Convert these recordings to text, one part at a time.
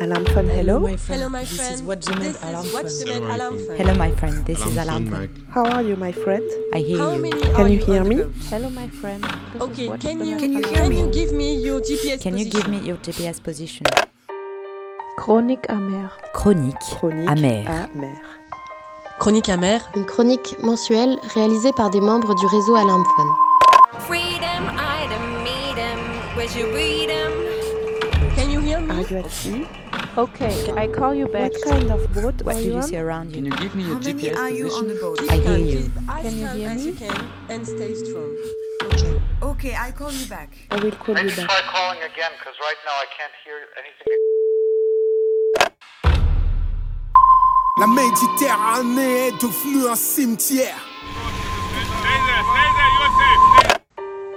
Alarm phone, hello? my friend. Hello, my this friend. This alarm is what's the phone. name alarm phone. Hello, my friend. This is Alarm Alarm. phone, How are you, my friend? I hear How you. many Can are you hear me? Hello, my friend. This Okay, can you name can, alarm. you give me your GPS Can you position? give me your GPS position? Chronique amère. Chronique. Chronique Amère. amère. Chronique amère. Une chronique mensuelle réalisée par des membres du réseau Alarmphone. Freedom, item, meet you read 'em? Can you you sea? Okay, I call you back. What kind of boat What are you you on? see around Can you? you give me your GPS position? I hear you. Can you hear me? you and stay strong. Okay, I call you back. I will call you back. try calling again, because right now I can't hear anything. La Méditerranée est devenue un cimetière.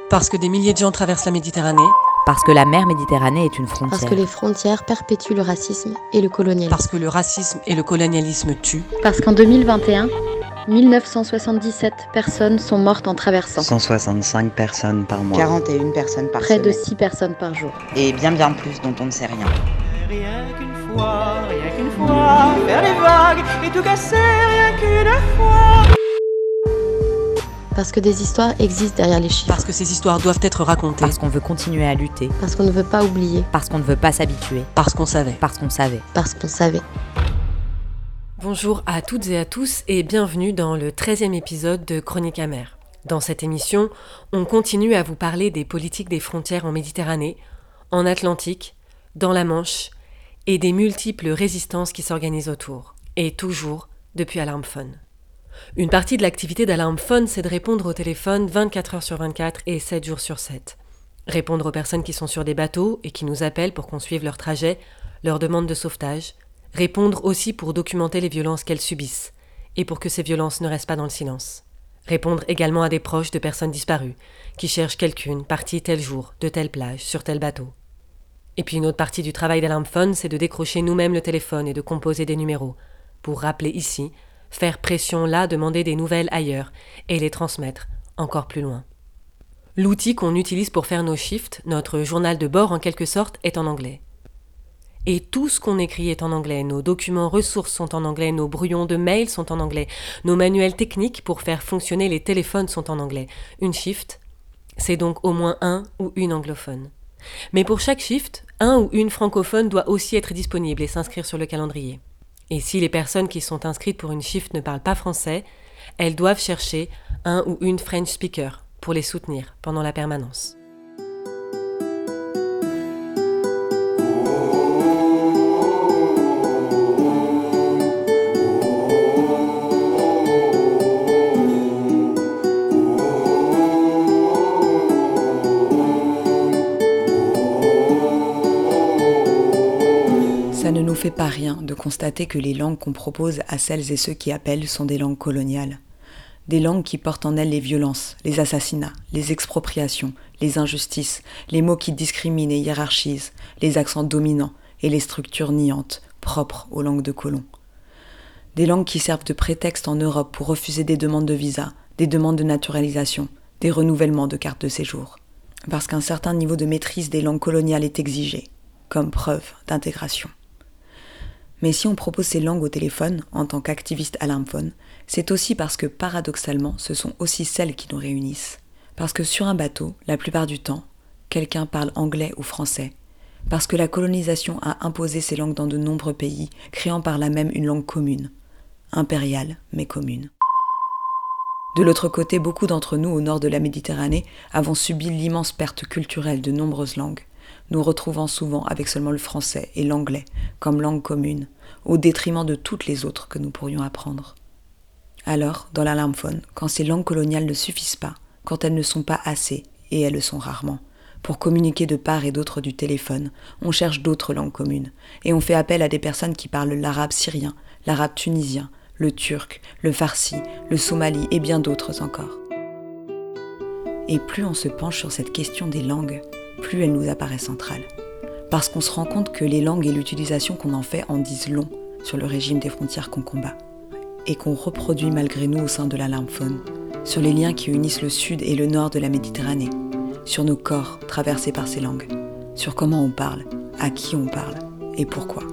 Parce que des milliers de gens traversent la Méditerranée, Parce que la mer Méditerranée est une Parce frontière. que les frontières perpétuent le racisme et le colonialisme. parce que le racisme et le colonialisme tuent, Parce qu'en 2021, 1977 personnes sont mortes en traversant. 165 personnes par mois. 41 personnes par Près de semaine. 6 personnes par jour. Et bien bien plus dont on ne sait rien. Rien qu'une fois, rien qu'une fois, faire des vagues et tout casser, rien qu'une fois. Parce que des histoires existent derrière les chiffres. parce que ces histoires doivent être racontées, Parce qu'on veut continuer à lutter. Parce qu'on ne veut pas oublier. Parce qu'on ne veut pas s'habituer. parce qu'on savait. Parce qu'on savait. Parce qu'on savait. Bonjour à toutes et à tous et bienvenue dans le 13e épisode de Chronique amère. Dans cette émission, on continue à vous parler des politiques des frontières en Méditerranée, en Atlantique, dans la Manche et des multiples résistances qui s'organisent autour. Et toujours depuis Alarmphone. Une partie de l'activité d'Alarmphone, c'est de répondre au téléphone 24 heures sur 24 et 7 jours sur 7. Répondre aux personnes qui sont sur des bateaux et qui nous appellent pour qu'on suive leur trajet, leur demande de sauvetage. Répondre aussi pour documenter les violences qu'elles subissent et pour que ces violences ne restent pas dans le silence. Répondre également à des proches de personnes disparues qui cherchent quelqu'une partie tel jour, de telle plage, sur tel bateau. Et puis une autre partie du travail d'Alarmphone, c'est de décrocher nous-mêmes le téléphone et de composer des numéros pour rappeler ici, faire pression là, demander des nouvelles ailleurs et les transmettre encore plus loin. L'outil qu'on utilise pour faire nos shifts, notre journal de bord en quelque sorte, est en anglais. Et tout ce qu'on écrit est en anglais, nos documents ressources sont en anglais, nos brouillons de mails sont en anglais, nos manuels techniques pour faire fonctionner les téléphones sont en anglais. Une shift, c'est donc au moins un ou une anglophone. Mais pour chaque shift, un ou une francophone doit aussi être disponible et s'inscrire sur le calendrier. Et si les personnes qui sont inscrites pour une shift ne parlent pas français, elles doivent chercher un ou une French speaker pour les soutenir pendant la permanence. Fait pas rien de constater que les langues qu'on propose à celles et ceux qui appellent sont des langues coloniales. Des langues qui portent en elles les violences, les assassinats, les expropriations, les injustices, les mots qui discriminent et hiérarchisent, les accents dominants et les structures niantes, propres aux langues de colons. Des langues qui servent de prétexte en Europe pour refuser des demandes de visa, des demandes de naturalisation, des renouvellements de cartes de séjour. Parce qu'un certain niveau de maîtrise des langues coloniales est exigé, comme preuve d'intégration. Mais si on propose ces langues au téléphone, en tant qu'activiste alarmphone, c'est aussi parce que paradoxalement, ce sont aussi celles qui nous réunissent. Parce que sur un bateau, la plupart du temps, quelqu'un parle anglais ou français. Parce que la colonisation a imposé ces langues dans de nombreux pays, créant par là même une langue commune. Impériale, mais commune. De l'autre côté, beaucoup d'entre nous au nord de la Méditerranée avons subi l'immense perte culturelle de nombreuses langues nous retrouvant souvent avec seulement le français et l'anglais comme langue commune, au détriment de toutes les autres que nous pourrions apprendre. Alors, dans l'alarmphone, quand ces langues coloniales ne suffisent pas, quand elles ne sont pas assez, et elles le sont rarement, pour communiquer de part et d'autre du téléphone, on cherche d'autres langues communes, et on fait appel à des personnes qui parlent l'arabe syrien, l'arabe tunisien, le turc, le farsi, le somali et bien d'autres encore. Et plus on se penche sur cette question des langues, plus elle nous apparaît centrale. Parce qu'on se rend compte que les langues et l'utilisation qu'on en fait en disent long sur le régime des frontières qu'on combat. Et qu'on reproduit malgré nous au sein de l'alarmphone, sur les liens qui unissent le sud et le nord de la Méditerranée, sur nos corps traversés par ces langues, sur comment on parle, à qui on parle et pourquoi.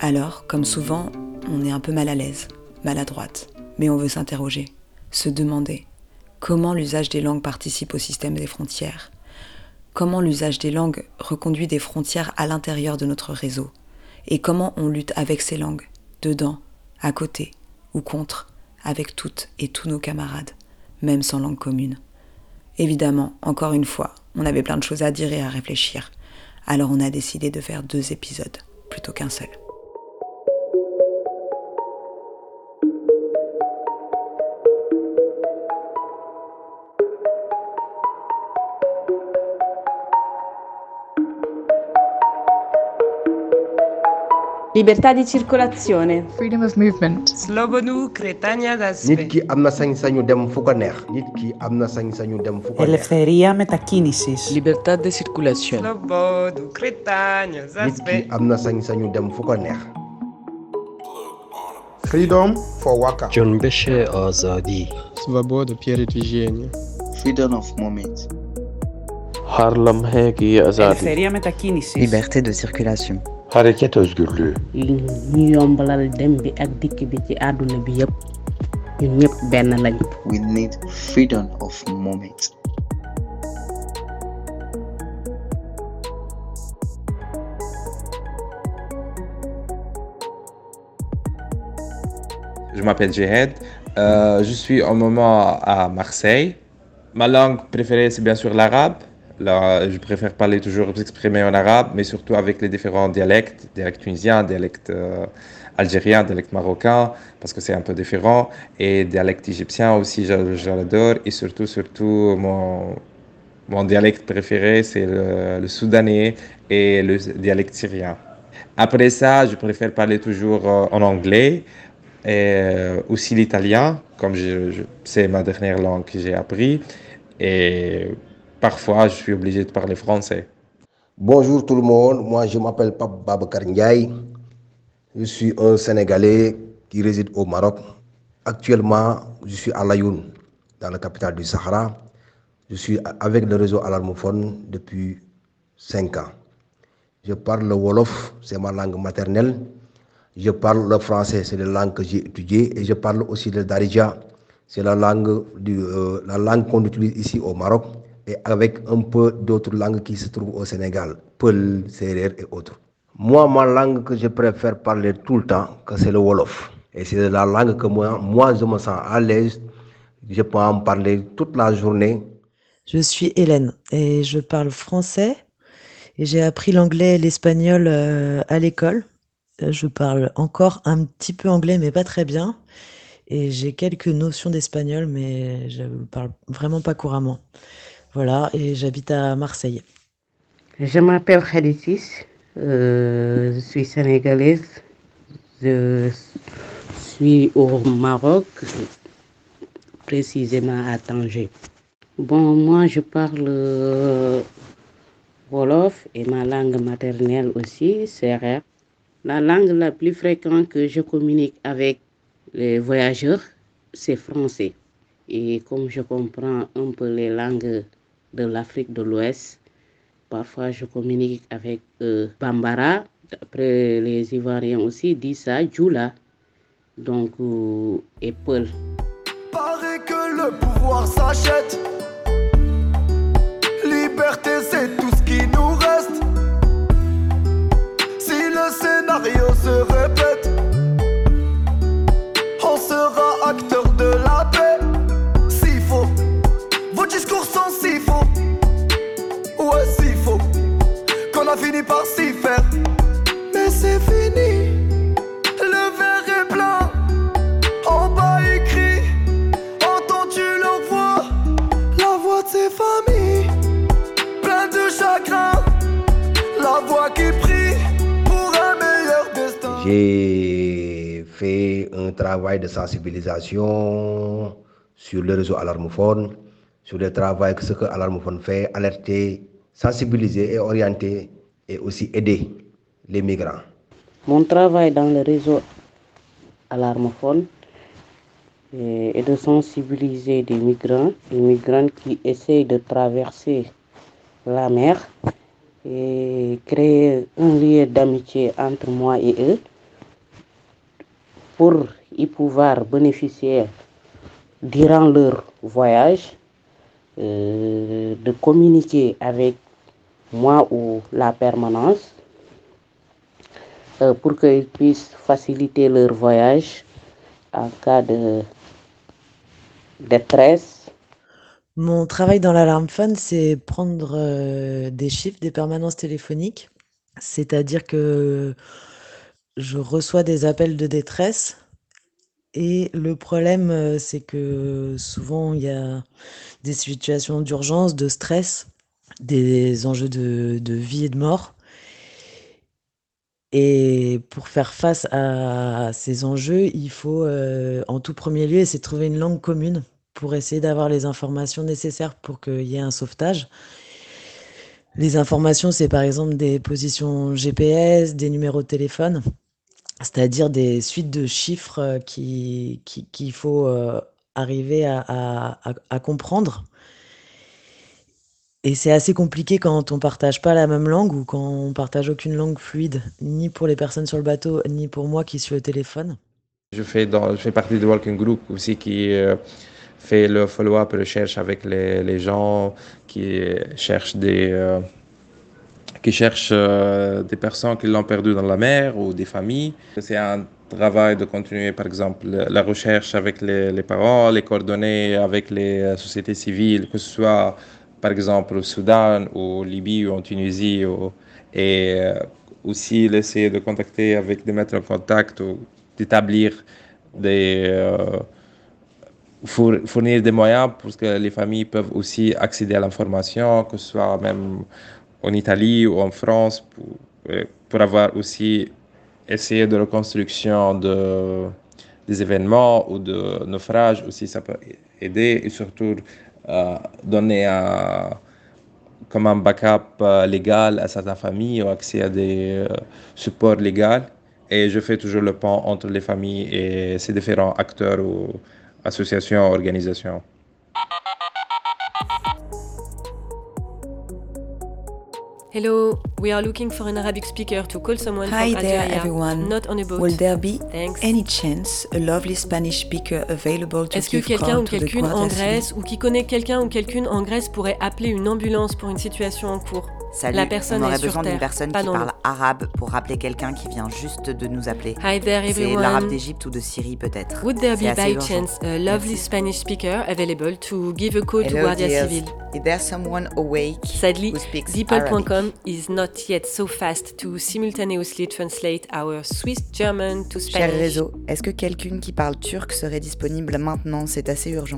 Alors, comme souvent, on est un peu mal à l'aise, maladroite, mais on veut s'interroger, se demander comment l'usage des langues participe au système des frontières, comment l'usage des langues reconduit des frontières à l'intérieur de notre réseau, et comment on lutte avec ces langues, dedans, à côté ou contre, avec toutes et tous nos camarades, même sans langue commune. Évidemment, encore une fois, on avait plein de choses à dire et à réfléchir, alors on a décidé de faire deux épisodes plutôt qu'un seul. Libertà di circolazione. Freedom of movement. Slobodnu Kretania Daspe. Nit ki amna sañ-sañu dem fu ko neex. Nit ki amna sañ-sañu dem fu ko neex. Ελευθερία μετακίνησης. Libertà de circulation. Slobodnu Kretania Daspe. Nit ki amna sañ-sañu dem fu ko neex. Freedom for worker. Jönbeşe azadi. Свобода передвижения. Freedom of movement. Harlem Hegi Azadi. Ελευθερία μετακίνησης. Liberté de circulation hareket özgürlüğü ñu yombalal dem bi ak dikk bi ci àdduna bi yépp ñun ñëpp benn lañu We need freedom of movement. Je m'appelle Jehed. Euh, je suis au moment à Marseille. Ma langue préférée, c'est bien sûr l'arabe. Là, je préfère parler toujours, exprimer en arabe, mais surtout avec les différents dialectes, dialecte tunisien, dialecte euh, algérien, dialecte marocain, parce que c'est un peu différent, et dialecte égyptien aussi, l'adore, et surtout, surtout, mon, mon dialecte préféré, c'est le, soudanais et le dialecte syrien. Après ça, je préfère parler toujours euh, en anglais, et euh, aussi l'italien, comme c'est ma dernière langue que j'ai appris, et parfois, je suis obligé de parler français. Bonjour tout le monde, moi je m'appelle Pape Babacar Ndiaye. Je suis un Sénégalais qui réside au Maroc. Actuellement, je suis à Layoun, dans la capitale du Sahara. Je suis avec le réseau alarmophone depuis 5 ans. Je parle le Wolof, c'est ma langue maternelle. Je parle le français, c'est la langue que j'ai étudiée. Et je parle aussi le Darija, c'est la langue, euh, la langue qu'on utilise ici au Maroc. Et avec un peu d'autres langues qui se trouvent au Sénégal, Peul, Serer et autres. Moi, ma langue que je préfère parler tout le temps, c'est le Wolof. Et c'est la langue que moi, moi, je me sens à l'aise. Je peux en parler toute la journée. Je suis Hélène et je parle français et j'ai appris l'anglais et l'espagnol euh, à l'école. Euh, Je parle encore un petit peu anglais mais pas très bien et j'ai quelques notions d'espagnol mais je le parle vraiment pas couramment. Voilà et j'habite à Marseille. Je m'appelle Khadisis, euh, je suis sénégalaise, je suis au Maroc, précisément à Tanger. Bon, moi je parle euh, Wolof et ma langue maternelle aussi, Serer. La langue la plus fréquente que je communique avec les voyageurs, c'est français. Et comme je comprends un peu les langues de l'Afrique de l'Ouest, parfois je communique avec euh, Bambara. Après, les Ivoiriens aussi disent ça, Djoula. Donc, euh, et Peul. Paraît que le pouvoir s'achète. Liberté, c'est tout ce qui nous reste. Si le scénario se répète, Fait un travail de sensibilisation sur le réseau alarmophone, sur le travail que ce que Alarmophone fait, alerter, sensibiliser et orienter et aussi aider les migrants. Mon travail dans le réseau alarmophone est est de sensibiliser des migrants, des migrants qui essayent de traverser la mer et créer un lien d'amitié entre moi et eux pour y pouvoir bénéficier durant leur voyage euh, de communiquer avec moi ou la permanence euh, pour qu'ils puissent faciliter leur voyage en cas de détresse. Mon travail dans l'alarme fun, c'est prendre euh, des chiffres, des permanences téléphoniques. C'est-à-dire que je reçois des appels de détresse et le problème, euh, c'est que souvent il y a des situations d'urgence, de stress, des enjeux de, vie et de mort. Et pour faire face à ces enjeux, il faut euh, en tout premier lieu essayer de trouver une langue commune pour essayer d'avoir les informations nécessaires pour qu'il y ait un sauvetage. Les informations, c'est par exemple des positions GPS, des numéros de téléphone, c'est-à-dire des suites de chiffres euh, qui qui qu'il faut, heu, arriver à à comprendre. Et c'est assez compliqué quand on partage pas la même langue ou quand on partage aucune langue fluide, ni pour les personnes sur le bateau, ni pour moi qui suis au téléphone. Je fais, je fais partie du working group aussi qui euh, fait le follow-up recherche avec les, les, gens qui cherchent des, euh, qui cherchent euh, des personnes qui l'ont perdu dans la mer ou des familles. C'est un travail de continuer, par exemple, la recherche avec les, parents, les coordonner avec les sociétés civiles, que ce soit par exemple au Soudan, ou Libye, ou en Tunisie, et euh, aussi essayer de contacter avec, de mettre en contact ou d'établir des. Euh, fournir des moyens pour que les familles peuvent aussi accéder à l'information, que ce soit même en Italie ou en France, pour, euh, pour avoir aussi essayé de reconstruction de, des événements ou de naufrages, aussi ça peut aider, et surtout euh, donner comme un backup euh, légal à certaines familles ou accès à des supports légaux. Et je fais toujours le pont entre les familles et ces différents acteurs ou associations, organisations. Hello, we are looking for an Arabic speaker to call someone Hi from there, Algeria, everyone. not on a boat. Will there be Thanks. any chance a lovely Spanish speaker available to Est-ce que quelqu'un ou quelqu'une en? Grèce ou qui connaît quelqu'un ou quelqu'une en Grèce pourrait appeler une ambulance pour une situation en cours? Salut, La personne on aurait est besoin d'une personne qui parle arabe pour rappeler quelqu'un qui vient juste de nous appeler. Hi there, C'est l'arabe d'Égypte ou de Syrie peut-être. Would there be by chance a lovely Spanish speaker available to give a call to Hello, Guardia dears. Civil? Is there someone awake Sadly, DeepL.com is not yet so fast to simultaneously translate our Swiss German to Cher Spanish. réseau, est-ce que quelqu'un qui parle turc serait disponible maintenant? C'est assez urgent.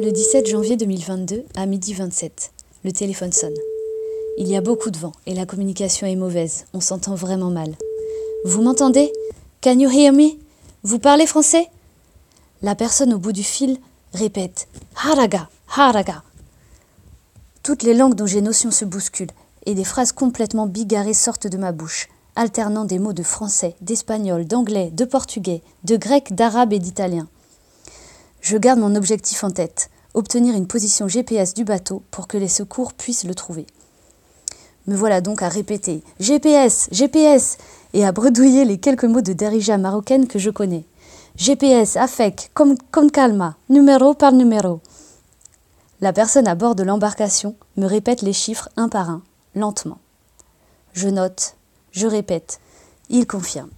Le 17 janvier 2022, à midi 27, le téléphone sonne. Il y a beaucoup de vent et la communication est mauvaise, on s'entend vraiment mal. Vous m'entendez? Can you hear me? Vous parlez français? La personne au bout du fil répète Haraga, Haraga. Toutes les langues dont j'ai notion se bousculent et des phrases complètement bigarrées sortent de ma bouche, alternant des mots de français, d'espagnol, d'anglais, de portugais, de grec, d'arabe et d'italien. Je garde mon objectif en tête, obtenir une position GPS du bateau pour que les secours puissent le trouver. Me voilà donc à répéter GPS, GPS et à bredouiller les quelques mots de derija marocaine que je connais. GPS, AFEC, con, con calma, numéro par numéro. La personne à bord de l'embarcation me répète les chiffres un par un, lentement. Je note, je répète, il confirme.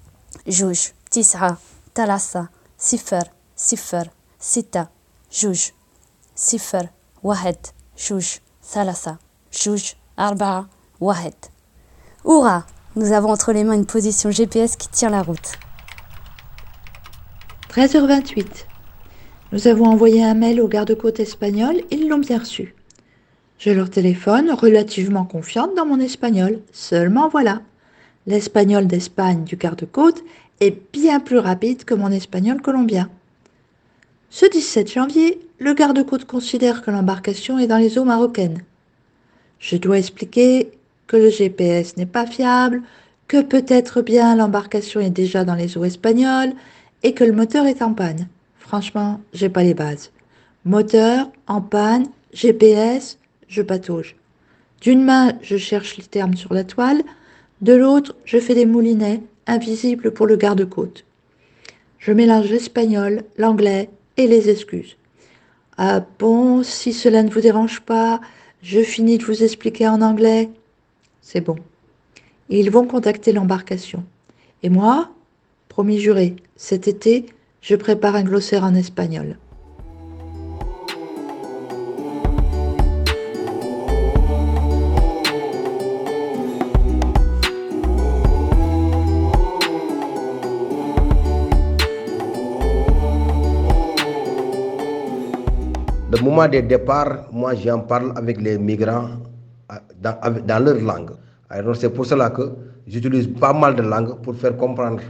Jouj, tis'a, talassa, sifr, sifr, sita, jouj, sifr, wahed, jouj, thalassa, jouj, arba'a, wahed. Hourra Nous avons entre les mains une position GPS qui tient la route. 13h28. Nous avons envoyé un mail aux gardes-côtes espagnols, ils l'ont bien reçu. Je leur téléphone, relativement confiante dans mon espagnol. Seulement voilà, l'espagnol d'Espagne du garde-côte est bien plus rapide que mon espagnol colombien. Ce 17 janvier, le garde-côte considère que l'embarcation est dans les eaux marocaines. Je dois expliquer que le GPS n'est pas fiable, que peut-être bien l'embarcation est déjà dans les eaux espagnoles et que le moteur est en panne. Franchement, j'ai pas les bases. Moteur, en panne, GPS, je patauge. D'une main, je cherche les termes sur la toile, de l'autre, je fais des moulinets invisibles pour le garde-côte. Je mélange l'espagnol, l'anglais et les excuses. Ah bon, si cela ne vous dérange pas, je finis de vous expliquer en anglais. C'est bon. Ils vont contacter l'embarcation. Et moi, promis juré, cet été, je prépare un glossaire en espagnol. Le moment des départs, moi j'en parle avec les migrants euh, dans, leur langue. Alors c'est pour cela que j'utilise pas mal de langues pour faire comprendre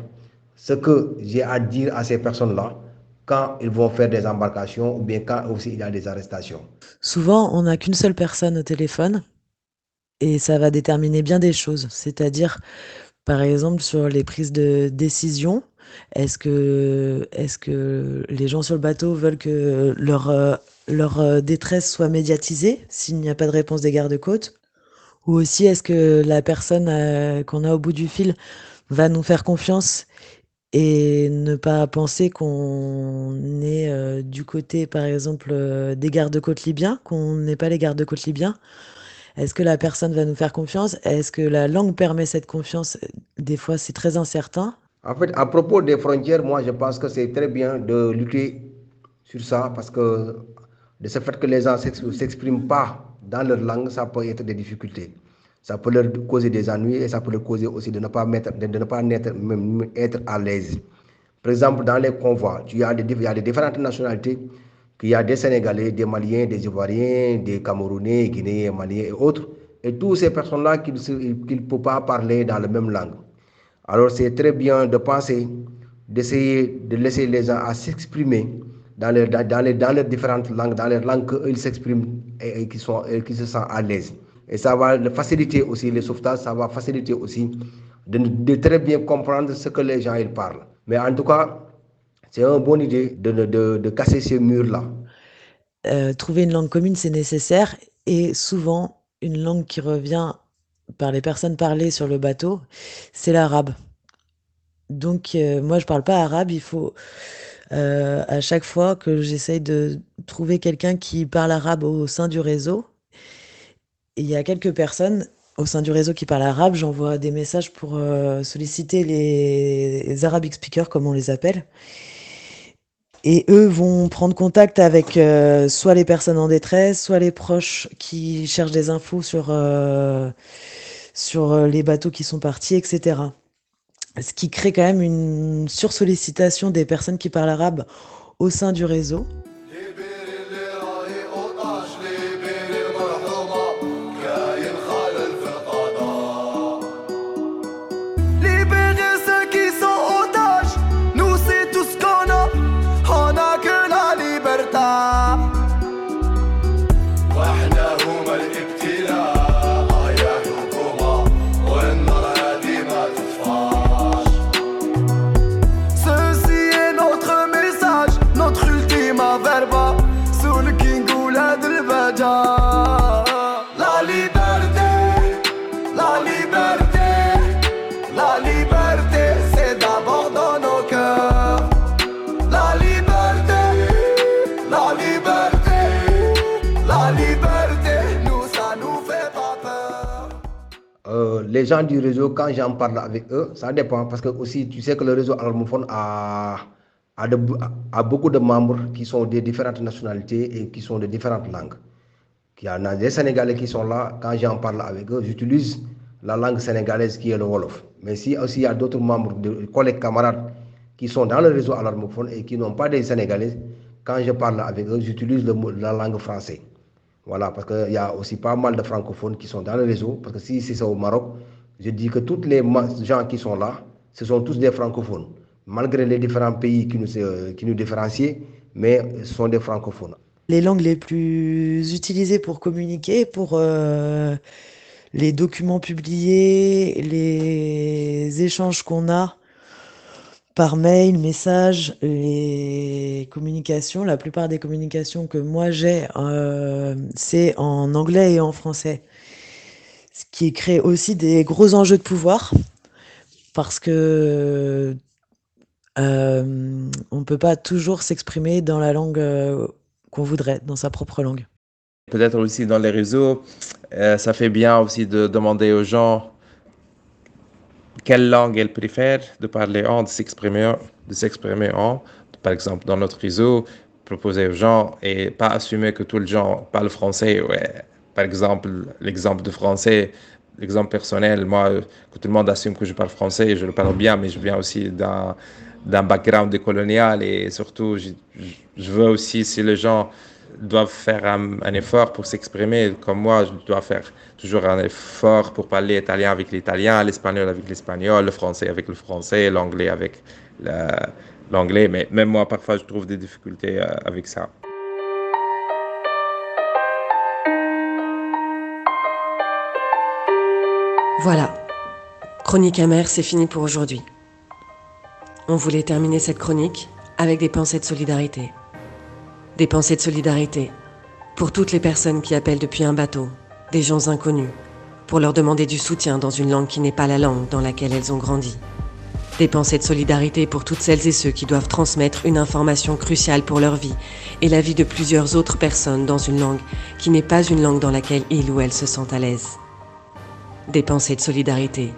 ce que j'ai à dire à ces personnes-là quand ils vont faire des embarcations ou bien quand aussi il y a des arrestations. Souvent, on n'a qu'une seule personne au téléphone et ça va déterminer bien des choses. C'est-à-dire, par exemple, sur les prises de décision, est-ce que, les gens sur le bateau veulent que leur, euh, euh, détresse soit médiatisée s'il n'y a pas de réponse des gardes-côtes? Ou aussi, est-ce que la personne euh, qu'on a au bout du fil va nous faire confiance et ne pas penser qu'on est du côté, par exemple, des gardes-côtes libyens, qu'on n'est pas les gardes-côtes libyens? Est-ce que la personne va nous faire confiance? Est-ce que la langue permet cette confiance? Des fois, c'est très incertain. En fait, à propos des frontières, moi je pense que c'est très bien de lutter sur ça parce que de ce fait que les gens ne s'expriment pas dans leur langue, ça peut être des difficultés. Ça peut leur causer des ennuis et ça peut leur causer aussi de ne pas, mettre, de, ne pas être, même être à l'aise. Par exemple, dans les convois, il y a des différentes nationalités, qu'il y a des Sénégalais, des Maliens, des Ivoiriens, des Camerounais, Guinéens, Maliens et autres. Et toutes ces personnes-là qui ne peuvent pas parler dans la même langue. Alors c'est très bien de penser, d'essayer de laisser les gens à s'exprimer dans, leur, dans, les, dans leurs différentes langues, dans les langues qu'ils s'expriment et, et qui, sont, et qui se sentent à l'aise. Et ça va faciliter aussi les sauvetages, ça va faciliter aussi de, de, très bien comprendre ce que les gens ils parlent. Mais en tout cas, c'est une bonne idée de, de, de casser ces murs-là. Euh, trouver une langue commune, c'est nécessaire. Et souvent, une langue qui revient par les personnes parlées sur le bateau, c'est l'arabe. Donc, euh, moi, je parle pas arabe. Il faut, euh, à chaque fois que j'essaye de trouver quelqu'un qui parle arabe au sein du réseau, il y a quelques personnes au sein du réseau qui parlent arabe, j'envoie des messages pour euh, solliciter les Arabic speakers, comme on les appelle. Et eux vont prendre contact avec euh, soit les personnes en détresse, soit les proches qui cherchent des infos sur, euh, sur les bateaux qui sont partis, etc. Ce qui crée quand même une sursollicitation des personnes qui parlent arabe au sein du réseau. Gens du réseau, quand j'en parle avec eux, ça dépend parce que aussi tu sais que le réseau alarmophone a, a, de- a beaucoup de membres qui sont des différentes nationalités et qui sont de différentes langues. Il y en a des Sénégalais qui sont là, quand j'en parle avec eux, j'utilise la langue sénégalaise qui est le Wolof. Mais si aussi il y a d'autres membres, de collègues, camarades qui sont dans le réseau alarmophone et qui n'ont pas des Sénégalais, quand je parle avec eux, j'utilise la langue française. Voilà, parce qu'il y a aussi pas mal de francophones qui sont dans le réseau. Parce que si c'est au Maroc, je dis que tous les gens qui sont là, ce sont tous des francophones. Malgré les différents pays qui nous, euh, qui nous différencient, mais ce sont des francophones. Les langues les plus utilisées pour communiquer, pour euh, les documents publiés, les échanges qu'on a par mail, message, les communications, la plupart des communications que moi j'ai, euh, c'est en anglais et en français. Ce qui crée aussi des gros enjeux de pouvoir parce que euh, on ne peut pas toujours s'exprimer dans la langue euh, qu'on voudrait, dans sa propre langue. Peut-être aussi dans les réseaux, euh, ça fait bien aussi de demander aux gens quelle langue elles préfèrent de parler en, de s'exprimer, en. Par exemple, dans notre réseau, proposer aux gens et pas assumer que tous les gens parlent français. Ouais. Par exemple, l'exemple de français, l'exemple personnel, moi, que tout le monde assume que je parle français, je le parle bien, mais je viens aussi d'un d'un background décolonial et surtout, je, veux aussi, si les gens doivent faire un, un effort pour s'exprimer, comme moi, je dois faire toujours un effort pour parler italien avec l'italien, l'espagnol avec l'espagnol, le français avec le français, l'anglais avec l'anglais, mais même moi, parfois, je trouve des difficultés avec ça. Voilà. Chronique amère, c'est fini pour aujourd'hui. On voulait terminer cette chronique avec des pensées de solidarité. Des pensées de solidarité pour toutes les personnes qui appellent depuis un bateau, des gens inconnus, pour leur demander du soutien dans une langue qui n'est pas la langue dans laquelle elles ont grandi. Des pensées de solidarité pour toutes celles et ceux qui doivent transmettre une information cruciale pour leur vie et la vie de plusieurs autres personnes dans une langue qui n'est pas une langue dans laquelle ils ou elles se sentent à l'aise. Des pensées de solidarité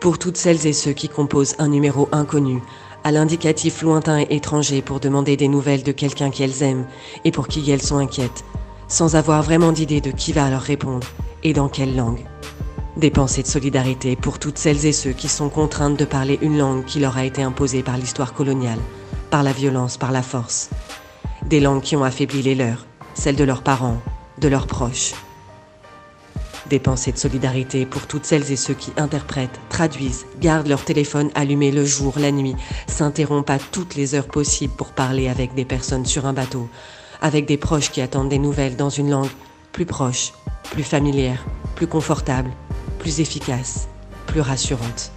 pour toutes celles et ceux qui composent un numéro inconnu à l'indicatif lointain et étranger pour demander des nouvelles de quelqu'un qu'elles aiment et pour qui elles sont inquiètes, sans avoir vraiment d'idée de qui va leur répondre et dans quelle langue. Des pensées de solidarité pour toutes celles et ceux qui sont contraintes de parler une langue qui leur a été imposée par l'histoire coloniale, par la violence, par la force. Des langues qui ont affaibli les leurs, celles de leurs parents, de leurs proches. Des pensées de solidarité pour toutes celles et ceux qui interprètent, traduisent, gardent leur téléphone allumé le jour, la nuit, s'interrompent à toutes les heures possibles pour parler avec des personnes sur un bateau, avec des proches qui attendent des nouvelles dans une langue plus proche, plus familière, plus confortable, plus efficace, plus rassurante.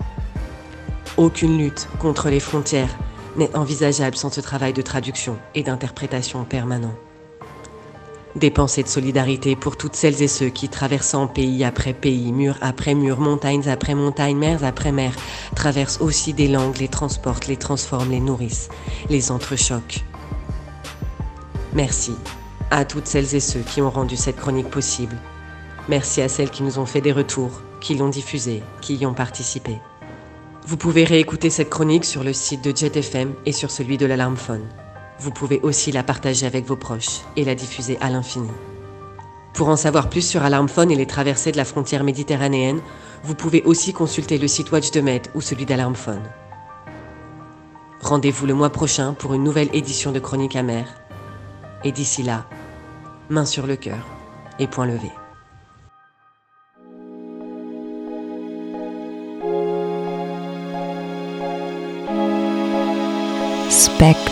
Aucune lutte contre les frontières n'est envisageable sans ce travail de traduction et d'interprétation permanent. Des pensées de solidarité pour toutes celles et ceux qui, traversant pays après pays, mur après mur, montagnes après montagnes, mers après mers, traversent aussi des langues, les transportent, les transforment, les nourrissent, les entrechoquent. Merci à toutes celles et ceux qui ont rendu cette chronique possible. Merci à celles qui nous ont fait des retours, qui l'ont diffusée, qui y ont participé. Vous pouvez réécouter cette chronique sur le site de JetFM et sur celui de l'Alarmphone. Vous pouvez aussi la partager avec vos proches et la diffuser à l'infini. Pour en savoir plus sur Alarmphone et les traversées de la frontière méditerranéenne, vous pouvez aussi consulter le site Watch de Med ou celui d'Alarmphone. Rendez-vous le mois prochain pour une nouvelle édition de Chronique amère. Et d'ici là, main sur le cœur et point levé. Spectre.